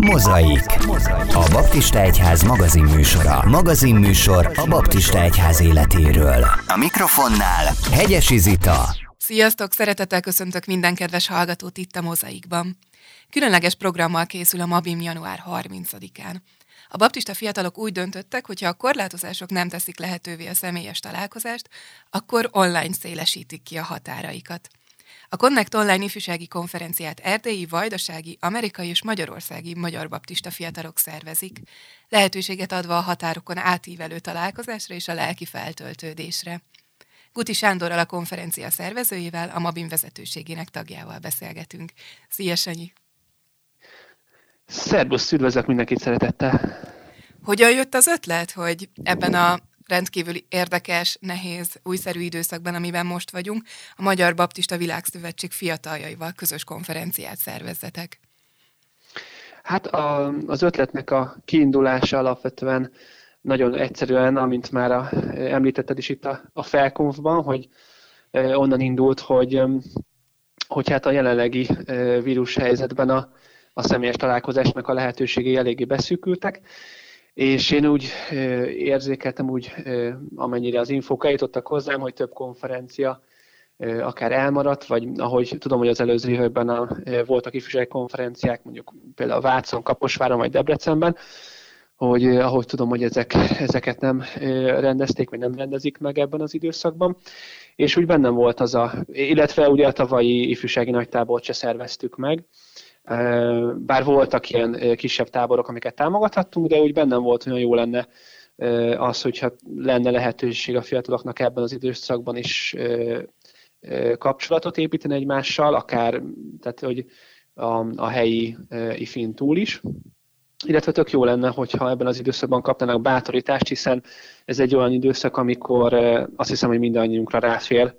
Mozaik. A Baptista Egyház magazinműsora. Magazinműsor a Baptista Egyház életéről. A mikrofonnál Hegyesi Zita. Sziasztok! Szeretettel köszöntök minden kedves hallgatót itt a Mozaikban. Különleges programmal készül a Mabim január 30-án. A baptista fiatalok úgy döntöttek, hogy ha a korlátozások nem teszik lehetővé a személyes találkozást, akkor online szélesítik ki a határaikat. A Connect Online ifjúsági konferenciát erdélyi, vajdasági, amerikai és magyarországi magyar baptista fiatalok szervezik, lehetőséget adva a határokon átívelő találkozásra és a lelki feltöltődésre. Guti Sándorral a konferencia szervezőjével, a Mabin vezetőségének tagjával beszélgetünk. Szia, Sanyi! Szerbusz, üdvözlök mindenkit szeretettel! Hogyan jött az ötlet, hogy ebben a rendkívül érdekes, nehéz, újszerű időszakban, amiben most vagyunk, a Magyar Baptista Világszövetség fiataljaival közös konferenciát szervezzetek? Hát a, az ötletnek a kiindulása alapvetően nagyon egyszerűen, amint már a, említetted is itt a, a felkonfban, hogy onnan indult, hogy, hogy hát a jelenlegi vírushelyzetben a, a személyes találkozásnak a lehetőségei eléggé beszűkültek, és én úgy érzékeltem, úgy amennyire az infók eljutottak hozzám, hogy több konferencia akár elmaradt, vagy ahogy tudom, hogy az előző években a, voltak ifjúsági konferenciák, mondjuk például Vácon, Kaposváron vagy Debrecenben, hogy ahogy tudom, hogy ezek, ezeket nem rendezték, vagy nem rendezik meg ebben az időszakban. És úgy bennem volt az a, illetve ugye a tavalyi ifjúsági nagytábort se szerveztük meg, bár voltak ilyen kisebb táborok, amiket támogathattunk, de úgy bennem volt, hogy jó lenne az, hogyha lenne lehetőség a fiataloknak ebben az időszakban is kapcsolatot építeni egymással, akár tehát, hogy a, a helyi ifin túl is. Illetve tök jó lenne, hogyha ebben az időszakban kapnának bátorítást, hiszen ez egy olyan időszak, amikor azt hiszem, hogy mindannyiunkra ráfér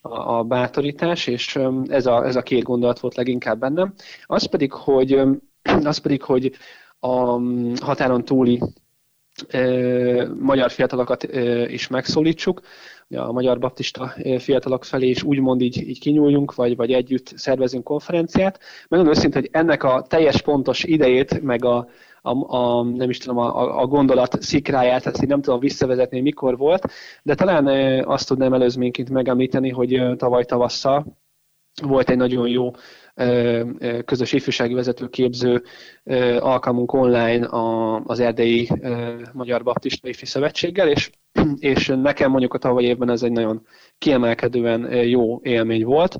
a, a bátorítás, és ez a, ez a két gondolat volt leginkább bennem. Az pedig, hogy, az pedig, hogy a határon túli magyar fiatalokat is megszólítsuk, a magyar baptista fiatalok felé is úgymond így, így kinyúljunk, vagy, vagy együtt szervezünk konferenciát. Megmondom őszintén, hogy ennek a teljes pontos idejét, meg a, a, a nem is tudom, a, a gondolat szikráját, ezt így nem tudom visszavezetni, mikor volt, de talán azt tudnám előzményként megemlíteni, hogy tavaly tavasszal volt egy nagyon jó közös ifjúsági vezetőképző alkalmunk online az Erdélyi Magyar Baptista Ifjú Szövetséggel, és, és nekem mondjuk a tavaly évben ez egy nagyon kiemelkedően jó élmény volt.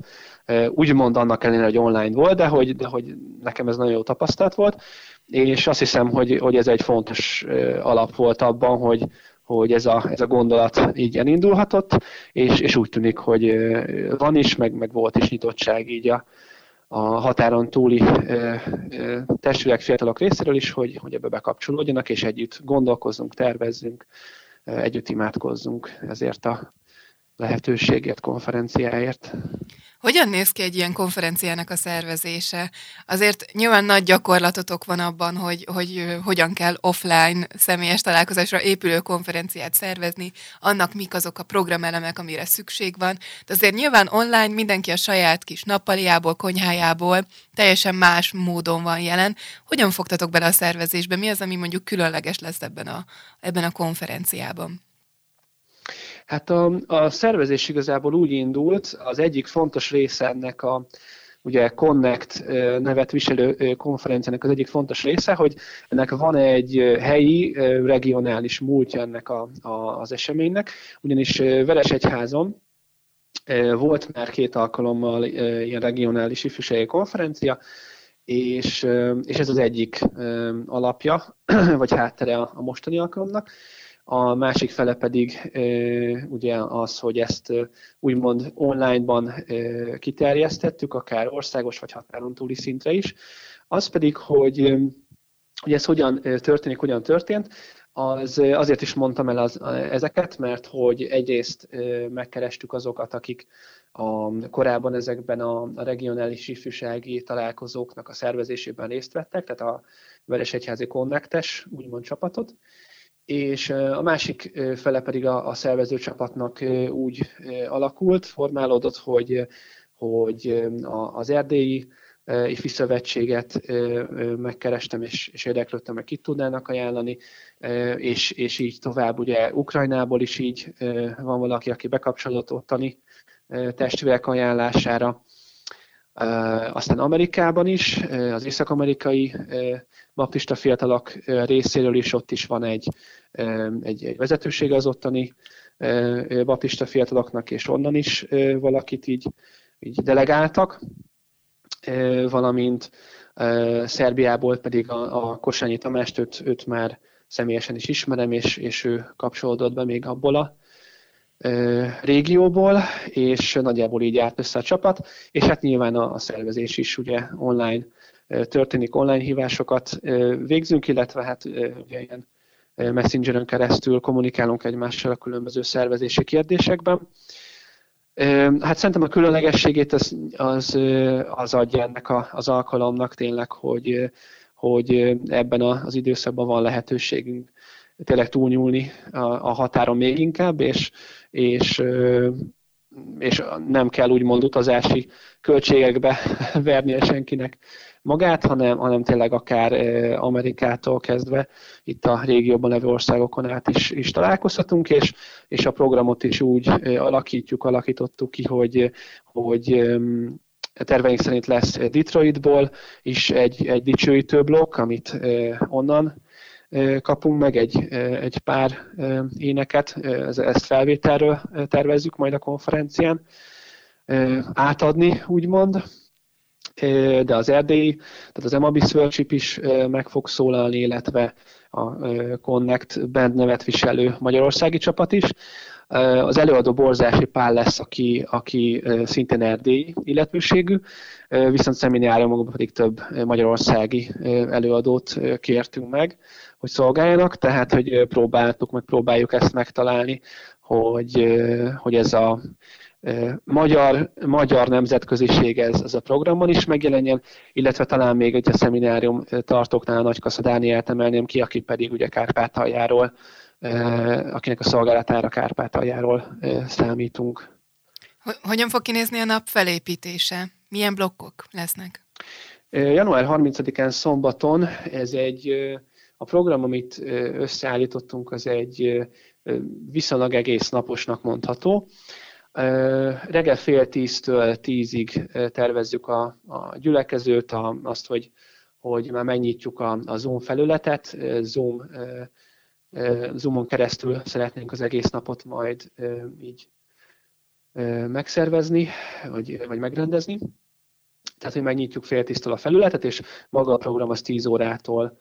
Úgymond annak ellenére, hogy online volt, de hogy, de hogy nekem ez nagyon jó tapasztalat volt, és azt hiszem, hogy, hogy ez egy fontos alap volt abban, hogy, hogy ez a, ez a gondolat így elindulhatott, és, és úgy tűnik, hogy van is, meg, meg volt is nyitottság így a, a határon túli testülek fiatalok részéről is, hogy, hogy ebbe bekapcsolódjanak, és együtt gondolkozzunk, tervezzünk, együtt imádkozzunk ezért a lehetőségért, konferenciáért. Hogyan néz ki egy ilyen konferenciának a szervezése? Azért nyilván nagy gyakorlatotok van abban, hogy, hogy hogyan kell offline személyes találkozásra épülő konferenciát szervezni, annak mik azok a programelemek, amire szükség van. De azért nyilván online mindenki a saját kis nappaliából, konyhájából teljesen más módon van jelen. Hogyan fogtatok bele a szervezésbe? Mi az, ami mondjuk különleges lesz ebben a, ebben a konferenciában? Hát a, a szervezés igazából úgy indult, az egyik fontos része ennek a ugye Connect nevet viselő konferenciának az egyik fontos része, hogy ennek van egy helyi, regionális múltja ennek a, a, az eseménynek, ugyanis Veresegyházon volt már két alkalommal ilyen regionális ifjúsági konferencia, és, és ez az egyik alapja, vagy háttere a mostani alkalomnak a másik fele pedig ugye az, hogy ezt úgymond online-ban kiterjesztettük, akár országos vagy határon túli szintre is. Az pedig, hogy, hogy ez hogyan történik, hogyan történt, az, azért is mondtam el az, ezeket, mert hogy egyrészt megkerestük azokat, akik a, korábban ezekben a, a regionális ifjúsági találkozóknak a szervezésében részt vettek, tehát a Veresegyházi Connectes úgymond csapatot, és a másik fele pedig a, a szervező csapatnak úgy alakult, formálódott, hogy, hogy az erdélyi IFI szövetséget megkerestem, és, és érdeklődtem, meg kit tudnának ajánlani, és, és így tovább, ugye Ukrajnából is így van valaki, aki bekapcsolódott ottani testvérek ajánlására, aztán Amerikában is, az észak-amerikai baptista fiatalok részéről is ott is van egy, egy, egy vezetőség az ottani baptista fiataloknak, és onnan is valakit így, így delegáltak, valamint Szerbiából pedig a, a Kosányi Tamást, őt, őt már személyesen is ismerem, és, és ő kapcsolódott be még abból a régióból, és nagyjából így állt össze a csapat, és hát nyilván a, a szervezés is ugye online történik, online hívásokat végzünk, illetve hát ugye ilyen messengeren keresztül kommunikálunk egymással a különböző szervezési kérdésekben. Hát szerintem a különlegességét az, az, az adja ennek a, az alkalomnak tényleg, hogy, hogy ebben az időszakban van lehetőségünk tényleg túlnyúlni a, a határon még inkább, és, és, és nem kell úgymond utazási költségekbe vernie senkinek magát, hanem, hanem tényleg akár Amerikától kezdve itt a régióban levő országokon át is, is találkozhatunk, és, és a programot is úgy alakítjuk, alakítottuk ki, hogy, hogy terveink szerint lesz Detroitból is egy, egy dicsőítő blokk, amit onnan kapunk meg egy, egy pár éneket, ezt felvételről tervezzük majd a konferencián átadni, úgymond, de az erdélyi, tehát az Emabis Worship is meg fog szólalni, illetve a Connect band nevet viselő magyarországi csapat is. Az előadó Borzási Pál lesz, aki, aki szintén erdélyi illetőségű, viszont szemináriumokban pedig több magyarországi előadót kértünk meg, hogy szolgáljanak, tehát hogy próbáltuk, meg próbáljuk ezt megtalálni, hogy, hogy ez a magyar, magyar nemzetköziség ez, ez a programban is megjelenjen, illetve talán még egy a szeminárium tartóknál a Nagykasza Dánielt emelném ki, aki pedig ugye Kárpátaljáról, akinek a szolgálatára Kárpátaljáról számítunk. Hogyan fog kinézni a nap felépítése? Milyen blokkok lesznek? Január 30-án szombaton ez egy, a program, amit összeállítottunk, az egy viszonylag egész naposnak mondható. Reggel fél tíztől tízig tervezzük a, a gyülekezőt, a, azt, hogy, hogy már megnyitjuk a, a Zoom felületet, Zoom, Zoomon keresztül szeretnénk az egész napot majd így megszervezni, vagy, vagy megrendezni. Tehát, hogy megnyitjuk fél tíztől a felületet, és maga a program az 10 órától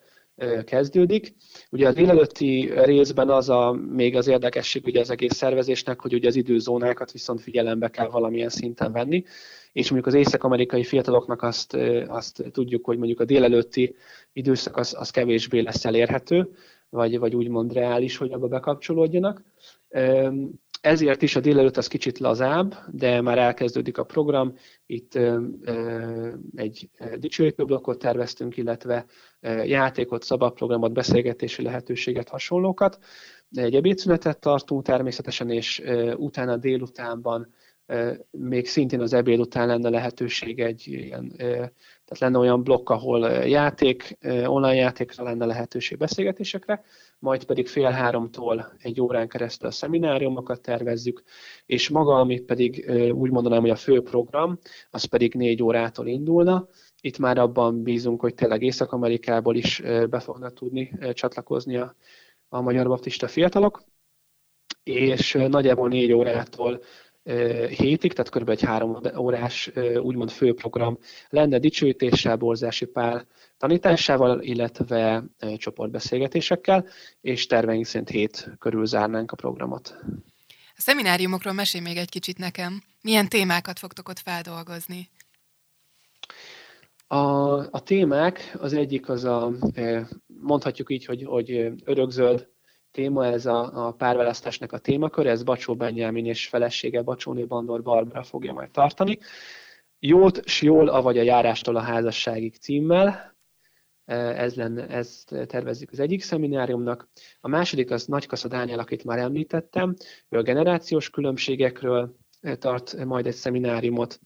kezdődik. Ugye a délelőtti részben az a, még az érdekesség ugye az egész szervezésnek, hogy ugye az időzónákat viszont figyelembe kell valamilyen szinten venni, és mondjuk az észak-amerikai fiataloknak azt, azt tudjuk, hogy mondjuk a délelőtti időszak az, az kevésbé lesz elérhető, vagy, vagy úgymond reális, hogy abba bekapcsolódjanak. Ezért is a délelőtt az kicsit lazább, de már elkezdődik a program. Itt egy dicsőítő blokkot terveztünk, illetve játékot, szabadprogramot, beszélgetési lehetőséget, hasonlókat. Egy ebédszünetet tartunk természetesen, és utána délutánban még szintén az ebéd után lenne lehetőség egy ilyen, tehát lenne olyan blokk, ahol játék, online játékra lenne lehetőség beszélgetésekre, majd pedig fél háromtól egy órán keresztül a szemináriumokat tervezzük, és maga, amit pedig úgy mondanám, hogy a fő program, az pedig négy órától indulna. Itt már abban bízunk, hogy tényleg Észak-Amerikából is be fognak tudni csatlakozni a, a magyar baptista fiatalok, és nagyjából négy órától hétig, tehát kb. egy három órás úgymond főprogram lenne dicsőítéssel, Borzási Pál tanításával, illetve csoportbeszélgetésekkel, és terveink szerint hét körül zárnánk a programot. A szemináriumokról mesélj még egy kicsit nekem. Milyen témákat fogtok ott feldolgozni? A, a témák, az egyik az a, mondhatjuk így, hogy, hogy örökzöld téma, ez a, a párválasztásnak a témakör, ez Bacsó Benyámin és felesége Bacsóné Bandor Barbara fogja majd tartani. Jót s jól, avagy a járástól a házasságig címmel, ez lenne, ezt tervezzük az egyik szemináriumnak. A második az Nagykasza Dániel, akit már említettem, ő a generációs különbségekről tart majd egy szemináriumot,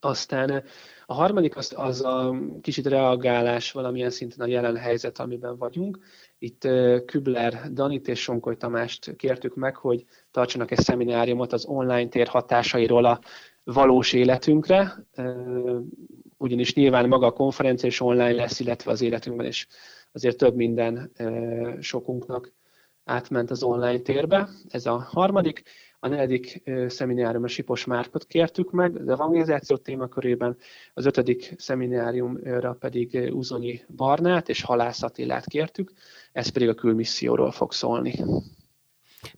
Aztán a harmadik az, az a kicsit reagálás valamilyen szinten a jelen helyzet, amiben vagyunk. Itt Kübler Danit és Sonkoly Tamást kértük meg, hogy tartsanak egy szemináriumot az online tér hatásairól a valós életünkre, ugyanis nyilván maga a konferencia is online lesz, illetve az életünkben is azért több minden sokunknak átment az online térbe. Ez a harmadik. A negyedik szeminárium a Sipos Márkot kértük meg, az evangelizáció témakörében, az ötödik szemináriumra pedig Uzonyi Barnát és Halász Attilát kértük, ez pedig a külmisszióról fog szólni.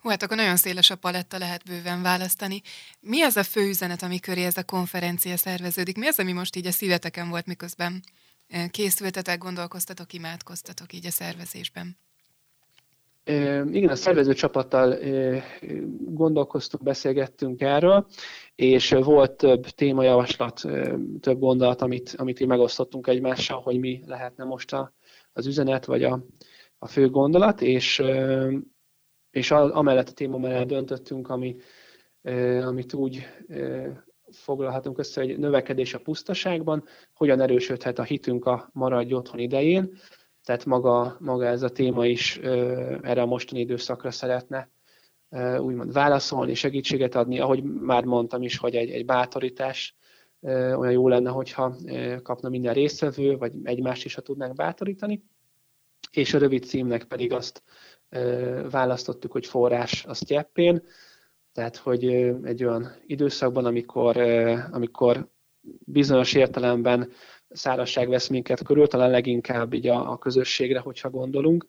Hú, hát akkor nagyon széles a paletta, lehet bőven választani. Mi az a fő üzenet, ami köré ez a konferencia szerveződik? Mi az, ami most így a szíveteken volt, miközben készültetek, gondolkoztatok, imádkoztatok így a szervezésben? Igen, a szervező csapattal gondolkoztunk, beszélgettünk erről, és volt több témajavaslat, több gondolat, amit, amit így megosztottunk egymással, hogy mi lehetne most a, az üzenet, vagy a, a fő gondolat, és, és amellett a téma mellett döntöttünk, ami, amit úgy foglalhatunk össze, hogy növekedés a pusztaságban, hogyan erősödhet a hitünk a maradj otthon idején, tehát maga, maga ez a téma is erre a mostani időszakra szeretne úgymond válaszolni, segítséget adni, ahogy már mondtam is, hogy egy, egy bátorítás olyan jó lenne, hogyha kapna minden résztvevő, vagy egymást is, ha tudnánk bátorítani. És a rövid címnek pedig azt választottuk, hogy forrás a sztyeppén, tehát hogy egy olyan időszakban, amikor, amikor bizonyos értelemben szárazság vesz minket körül, talán leginkább így a, a közösségre, hogyha gondolunk,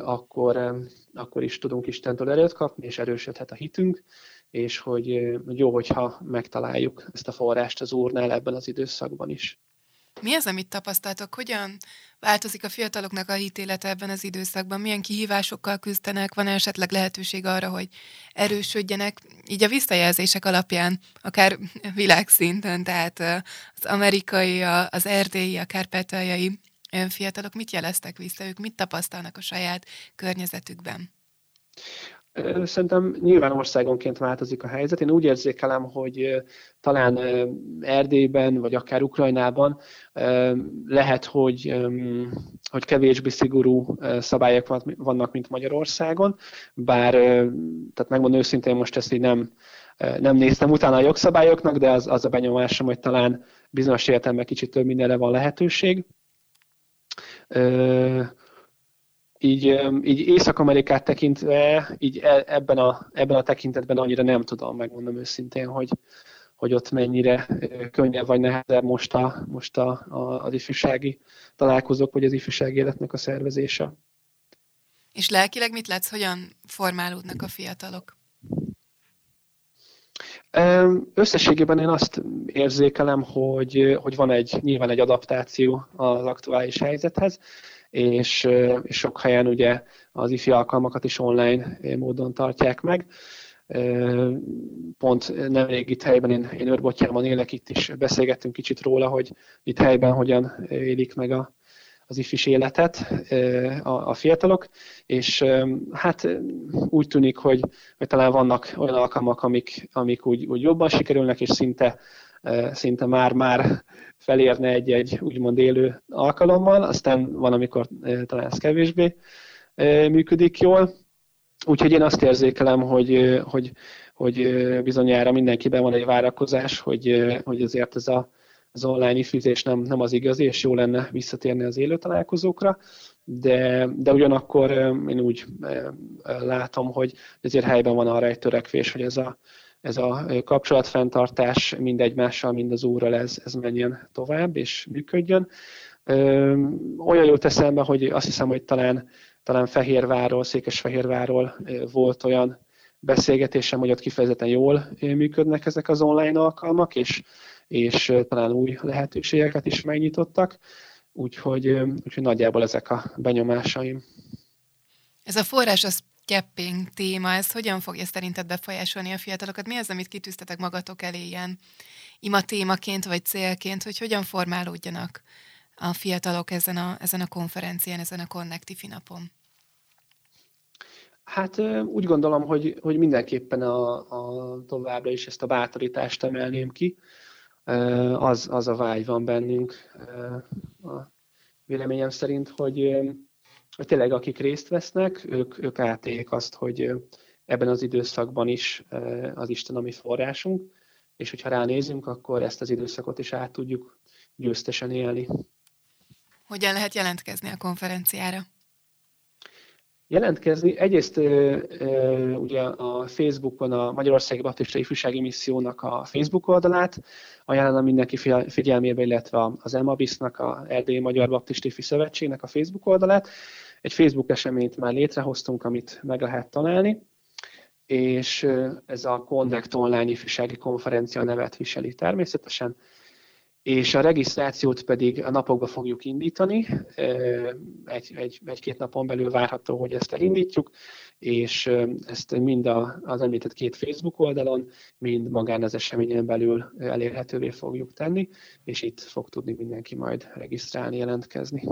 akkor, akkor is tudunk Istentől erőt kapni, és erősödhet a hitünk, és hogy jó, hogyha megtaláljuk ezt a forrást az Úrnál ebben az időszakban is. Mi az, amit tapasztaltok? Hogyan változik a fiataloknak a hitélete ebben az időszakban? Milyen kihívásokkal küzdenek? Van esetleg lehetőség arra, hogy erősödjenek? Így a visszajelzések alapján, akár világszinten, tehát az amerikai, az erdélyi, a kárpátaljai fiatalok mit jeleztek vissza? Ők mit tapasztalnak a saját környezetükben? Szerintem nyilván országonként változik a helyzet. Én úgy érzékelem, hogy talán Erdélyben, vagy akár Ukrajnában lehet, hogy, hogy kevésbé szigorú szabályok vannak, mint Magyarországon, bár, tehát megmondom őszintén, most ezt így nem, nem néztem utána a jogszabályoknak, de az, az a benyomásom, hogy talán bizonyos értelemben kicsit több mindenre van lehetőség így, így Észak-Amerikát tekintve, így e, ebben a, ebben a tekintetben annyira nem tudom, megmondom őszintén, hogy, hogy ott mennyire könnyebb vagy nehezebb most, a, most a, a, az ifjúsági találkozók, vagy az ifjúsági életnek a szervezése. És lelkileg mit látsz, hogyan formálódnak a fiatalok? Összességében én azt érzékelem, hogy, hogy van egy nyilván egy adaptáció az aktuális helyzethez, és, és sok helyen ugye az ifi alkalmakat is online módon tartják meg. Pont nemrég itt helyben, én, én Őrbottyában élek, itt is beszélgettünk kicsit róla, hogy itt helyben hogyan élik meg a, az ifis életet a, a fiatalok, és hát úgy tűnik, hogy, hogy talán vannak olyan alkalmak, amik, amik úgy, úgy jobban sikerülnek, és szinte, szinte már-már felérne egy-egy úgymond élő alkalommal, aztán van, amikor talán ez kevésbé működik jól. Úgyhogy én azt érzékelem, hogy, hogy, hogy bizonyára mindenkiben van egy várakozás, hogy, hogy azért ez a, az online ifűzés nem, nem az igazi, és jó lenne visszatérni az élő találkozókra, de, de ugyanakkor én úgy látom, hogy ezért helyben van arra egy törekvés, hogy ez a, ez a kapcsolatfenntartás mind egymással, mind az úrral ez, ez menjen tovább és működjön. Olyan jól eszembe, hogy azt hiszem, hogy talán, talán Fehérvárról, Székesfehérvárról volt olyan beszélgetésem, hogy ott kifejezetten jól működnek ezek az online alkalmak, és, és talán új lehetőségeket is megnyitottak. Úgyhogy, úgyhogy nagyjából ezek a benyomásaim. Ez a forrás az capping téma, ez hogyan fogja szerinted befolyásolni a fiatalokat? Mi az, amit kitűztetek magatok elé ilyen ima témaként vagy célként, hogy hogyan formálódjanak a fiatalok ezen a, ezen a konferencián, ezen a Connectifi napon? Hát úgy gondolom, hogy, hogy mindenképpen a, a továbbra is ezt a bátorítást emelném ki, az, az a vágy van bennünk, a véleményem szerint, hogy tényleg akik részt vesznek, ők, ők átéljék azt, hogy ebben az időszakban is az Isten a mi forrásunk, és hogyha ránézünk, akkor ezt az időszakot is át tudjuk győztesen élni. Hogyan lehet jelentkezni a konferenciára? Jelentkezni. Egyrészt ugye a Facebookon a Magyarországi Baptista Ifjúsági Missziónak a Facebook oldalát ajánlom mindenki figyelmébe, illetve az EMABIS-nak, a Erdélyi Magyar Baptista Ifjú Szövetségnek a Facebook oldalát. Egy Facebook eseményt már létrehoztunk, amit meg lehet találni, és ez a Connect Online Ifjúsági Konferencia nevet viseli természetesen és a regisztrációt pedig a napokban fogjuk indítani. Egy, egy, egy-két napon belül várható, hogy ezt elindítjuk, és ezt mind az említett két Facebook oldalon, mind magán az eseményen belül elérhetővé fogjuk tenni, és itt fog tudni mindenki majd regisztrálni, jelentkezni.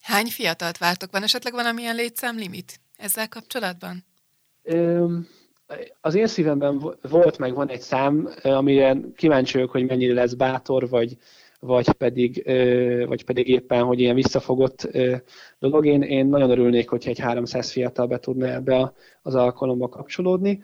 Hány fiatalt vártok? Van esetleg valamilyen létszámlimit ezzel kapcsolatban? Az én szívemben volt meg van egy szám, amire kíváncsi vagyok, hogy mennyire lesz bátor, vagy, vagy, pedig, vagy pedig éppen, hogy ilyen visszafogott dolog. Én, én nagyon örülnék, hogyha egy 300 fiatal be tudna ebbe az alkalomba kapcsolódni.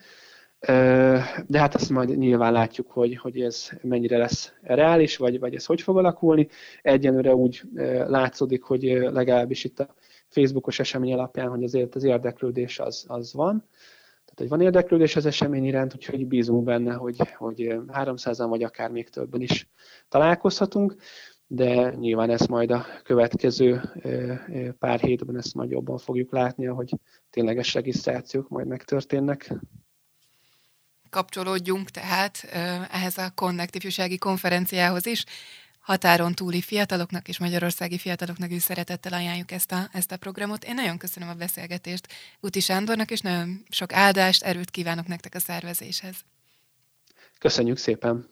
De hát azt majd nyilván látjuk, hogy, hogy ez mennyire lesz reális, vagy, vagy ez hogy fog alakulni. Egyenőre úgy látszódik, hogy legalábbis itt a Facebookos esemény alapján, hogy azért az érdeklődés az, az van. Tehát, hogy van érdeklődés az esemény iránt, úgyhogy bízunk benne, hogy, hogy 300-an vagy akár még többen is találkozhatunk, de nyilván ezt majd a következő pár hétben ezt majd jobban fogjuk látni, hogy tényleges regisztrációk majd megtörténnek. Kapcsolódjunk tehát ehhez a konnektív konferenciához is határon túli fiataloknak és magyarországi fiataloknak is szeretettel ajánljuk ezt a, ezt a programot. Én nagyon köszönöm a beszélgetést Guti Sándornak, és nagyon sok áldást, erőt kívánok nektek a szervezéshez. Köszönjük szépen!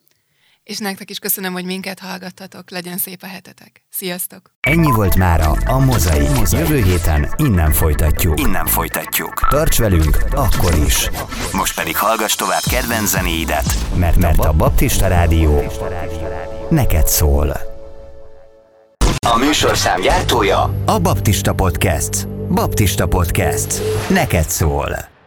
És nektek is köszönöm, hogy minket hallgattatok. Legyen szép a hetetek. Sziasztok! Ennyi volt mára a Mozai. Jövő héten innen folytatjuk. Innen folytatjuk. Tarts velünk akkor is. Most pedig hallgass tovább kedvenc zenéidet, mert, mert a Baptista Rádió neked szól. A műsorszám gyártója a Baptista Podcast. Baptista Podcast. Neked szól.